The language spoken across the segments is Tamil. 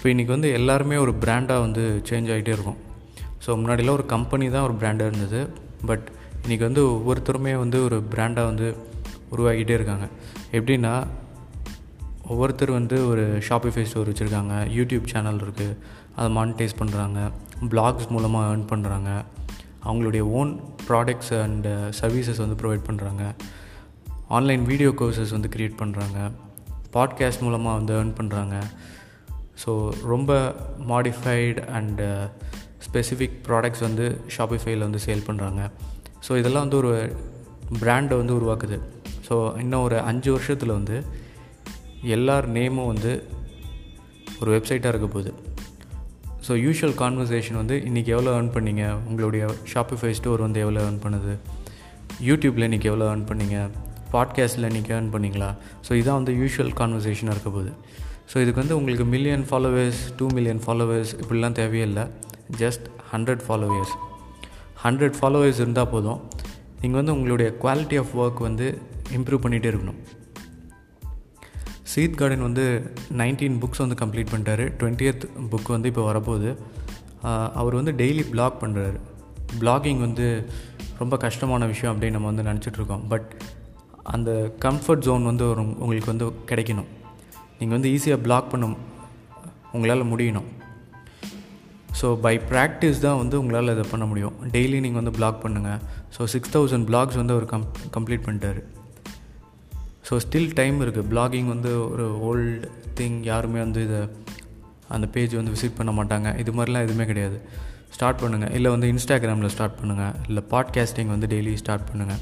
இப்போ இன்றைக்கி வந்து எல்லாருமே ஒரு பிராண்டாக வந்து சேஞ்ச் ஆகிட்டே இருக்கும். ஸோ முன்னாடிலாம் ஒரு கம்பெனி தான் ஒரு பிராண்டாக இருந்தது. பட் இன்றைக்கி வந்து ஒவ்வொருத்தருமே வந்து ஒரு பிராண்டாக வந்து உருவாக்கிட்டே இருக்காங்க. எப்படின்னா ஒவ்வொருத்தர் வந்து ஒரு ஷாப்பிஃபை ஸ்டோர் வச்சுருக்காங்க யூடியூப் சேனல் இருக்குது அதை மானிட்டைஸ் பண்ணுறாங்க பிளாக்ஸ் மூலமாக ஏர்ன் பண்ணுறாங்க அவங்களுடைய ஓன் ப்ராடக்ட்ஸ் அண்ட் சர்வீசஸ் வந்து ப்ரொவைட் பண்ணுறாங்க ஆன்லைன் வீடியோ கோர்சஸ் வந்து க்ரியேட் பண்ணுறாங்க பாட்காஸ்ட் மூலமாக வந்து ஏர்ன் பண்ணுறாங்க ஸோ ரொம்ப மாடிஃபைடு அண்டு ஸ்பெசிஃபிக் ப்ராடக்ட்ஸ் வந்து ஷாப்பிஃபைல வந்து சேல் பண்ணுறாங்க ஸோ இதெல்லாம் வந்து ஒரு பிராண்டை வந்து உருவாக்குது. ஸோ இன்னும் ஒரு அஞ்சு வருஷத்தில் வந்து எல்லார் நேமும் வந்து ஒரு வெப்சைட்டாக இருக்க போகுது. ஸோ யூஷுவல் கான்வர்சேஷன் வந்து இன்றைக்கி எவ்வளோ ஏர்ன் பண்ணீங்க? உங்களுடைய ஷாப்பிஃபை ஸ்டோர் வந்து எவ்வளோ ஏர்ன் பண்ணுது? யூடியூப்பில் இன்றைக்கி எவ்வளோ ஏர்ன் பண்ணீங்க? பாட்காஸ்ட்டில் இன்றைக்கி ஏர்ன் பண்ணிங்களா? ஸோ இதான் வந்து யூஷுவல் கான்வர்சேஷனாக இருக்க போகுது. ஸோ இதுக்கு வந்து உங்களுக்கு million followers two million followers இப்படிலாம் தேவையே இல்லை just hundred followers hundred followers இருந்தால் போதும். நீங்கள் வந்து உங்களுடைய குவாலிட்டி ஆஃப் ஒர்க் வந்து இம்ப்ரூவ் பண்ணிகிட்டே இருக்கணும். சீத் கார்டன் வந்து நைன்டீன் புக்ஸ் வந்து கம்ப்ளீட் பண்ணிட்டாரு. டுவெண்ட்டியத் புக் வந்து இப்போ வரப்போகுது. அவர் வந்து டெய்லி பிளாக் பண்ணுறாரு பிளாகிங் வந்து ரொம்ப கஷ்டமான விஷயம் அப்படின்னு நம்ம வந்து நினச்சிட்ருக்கோம் பட் அந்த கம்ஃபர்ட் ஜோன் வந்து ஒரு உங்களுக்கு வந்து கிடைக்கணும். நீங்கள் வந்து ஈஸியாக பிளாக் பண்ண உங்களால் முடியணும். ஸோ பை ப்ராக்டிஸ் தான் வந்து உங்களால் இதை பண்ண முடியும். டெய்லி நீங்கள் வந்து பிளாக் பண்ணுங்கள் ஸோ சிக்ஸ் தௌசண்ட் பிளாக்ஸ் வந்து அவர் கம் கம்ப்ளீட் பண்ணிட்டாரு. ஸோ ஸ்டில் டைம் இருக்குது பிளாகிங் வந்து ஒரு ஓல்டு திங் யாருமே வந்து இதை அந்த பேஜ் வந்து விசிட் பண்ண மாட்டாங்க. இது மாதிரிலாம் எதுவுமே கிடையாது. ஸ்டார்ட் பண்ணுங்கள் இல்லை வந்து இன்ஸ்டாகிராமில் ஸ்டார்ட் பண்ணுங்கள் இல்லை பாட்காஸ்டிங் வந்து டெய்லி ஸ்டார்ட் பண்ணுங்கள்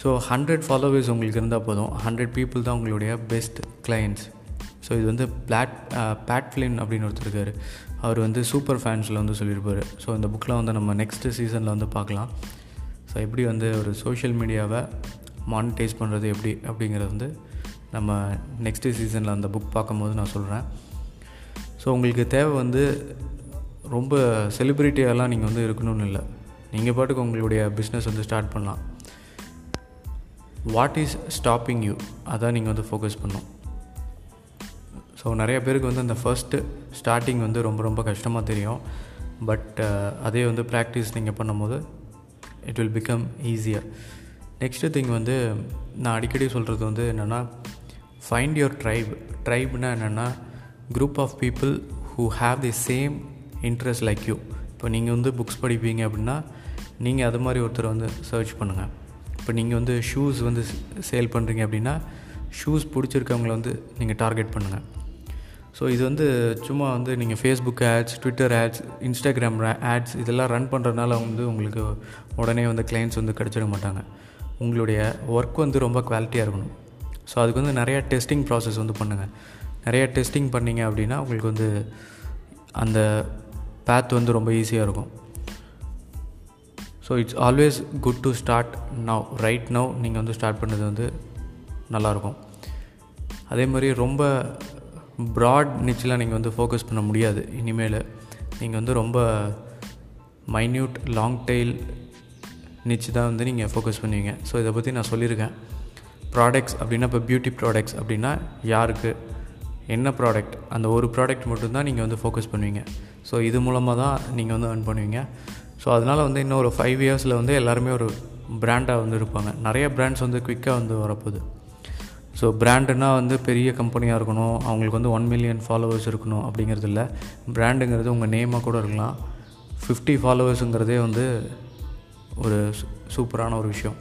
ஸோ ஹண்ட்ரட் ஃபாலோவர்ஸ் உங்களுக்கு இருந்தால் போதும். ஹண்ட்ரட் பீப்புள் தான் உங்களுடைய பெஸ்ட் கிளைண்ட்ஸ் ஸோ இது வந்து பிளாட் பேட்ஃபிலின் uh, அப்படின்னு ஒருத்தர் இருக்கார். அவர் வந்து சூப்பர் ஃபேன்ஸில் வந்து சொல்லியிருப்பார். ஸோ இந்த புக்கில் வந்து நம்ம நெக்ஸ்ட்டு சீசனில் வந்து பார்க்கலாம். ஸோ எப்படி வந்து ஒரு சோஷியல் மீடியாவை மானிட்டைஸ் பண்ணுறது எப்படி அப்படிங்கிறது வந்து நம்ம நெக்ஸ்ட்டு சீசனில் அந்த புக் பார்க்கும்போது நான் சொல்கிறேன் ஸோ உங்களுக்கு தேவை வந்து ரொம்ப செலிப்ரிட்டியெல்லாம் நீங்கள் வந்து இருக்கணும்னு இல்லை. நீங்கள் பாட்டுக்கு உங்களுடைய பிஸ்னஸ் வந்து ஸ்டார்ட் பண்ணலாம். வாட் இஸ் ஸ்டாப்பிங் யூ அதான் நீங்கள் வந்து ஃபோக்கஸ் பண்ணும் ஸோ நிறைய பேருக்கு வந்து அந்த ஃபஸ்ட்டு ஸ்டார்டிங் வந்து ரொம்ப ரொம்ப கஷ்டமாக தெரியும். பட் uh, அதே வந்து ப்ராக்டிஸ் நீங்கள் பண்ணும்போது it will become easier next thing வந்து நான் அடிக்கடி சொல்கிறது வந்து என்னென்னா ஃபைண்ட் யுவர் ட்ரைப் ட்ரைப்னா என்னென்னா group of people who have the same interest like you இப்போ நீங்கள் வந்து புக்ஸ் படிப்பீங்க அப்படின்னா நீங்கள் அது மாதிரி ஒருத்தர் வந்து சர்ச் பண்ணுங்கள் இப்போ நீங்கள் வந்து ஷூஸ் வந்து சேல் பண்ணுறீங்க அப்படின்னா ஷூஸ் பிடிச்சிருக்கவங்கள வந்து நீங்கள் டார்கெட் பண்ணுங்கள் ஸோ இது வந்து சும்மா வந்து நீங்கள் Facebook ads Twitter ads Instagram ads இதெல்லாம் ரன் பண்ணுறதுனால வந்து உங்களுக்கு உடனே வந்து கிளைண்ட்ஸ் வந்து கிடச்சிட மாட்டாங்க. உங்களுடைய ஒர்க் வந்து ரொம்ப குவாலிட்டியாக இருக்கணும். ஸோ அதுக்கு வந்து நிறையா டெஸ்டிங் ப்ராசஸ் வந்து பண்ணுங்கள் நிறையா டெஸ்டிங் பண்ணிங்க அப்படின்னா உங்களுக்கு வந்து அந்த பேத் வந்து ரொம்ப ஈஸியாக இருக்கும். So it's always good to start now right now நீங்கள் வந்து ஸ்டார்ட் பண்ணது வந்து நல்லாயிருக்கும் அதே மாதிரி ரொம்ப ப்ராட் நிச்சலாம் நீங்கள் வந்து ஃபோக்கஸ் பண்ண முடியாது இனிமேல். நீங்கள் வந்து ரொம்ப மைன்யூட் லாங் டெய்ல் நிச்சு தான் வந்து நீங்கள் ஃபோக்கஸ் பண்ணுவீங்க. ஸோ இதை பற்றி நான் சொல்லியிருக்கேன். ப்ராடக்ட்ஸ் அப்படின்னா இப்போ பியூட்டி ப்ராடக்ட்ஸ் அப்படின்னா யாருக்கு என்ன ப்ராடக்ட் அந்த ஒரு ப்ராடக்ட் மட்டும்தான் நீங்கள் வந்து ஃபோக்கஸ் பண்ணுவீங்க. ஸோ இது மூலமாக தான் நீங்கள் வந்து ஏர்ன் பண்ணுவீங்க. ஸோ அதனால் வந்து இன்னும் ஒரு ஃபைவ் இயர்ஸில் வந்து எல்லாருமே ஒரு பிராண்டாக வந்து இருப்பாங்க. நிறைய பிராண்ட்ஸ் வந்து குயிக்காக வந்து வரப்போகுது. ஸோ பிராண்டுனால் வந்து பெரிய கம்பெனியாக இருக்கணும். அவங்களுக்கு வந்து ஒன் மில்லியன் ஃபாலோவர்ஸ் இருக்கணும் அப்படிங்கிறது இல்லை. பிராண்டுங்கிறது உங்கள் நேமாக கூட இருக்கலாம். ஃபிஃப்டி ஃபாலோவர்ஸுங்கிறதே வந்து ஒரு சூப்பரான ஒரு விஷயம்.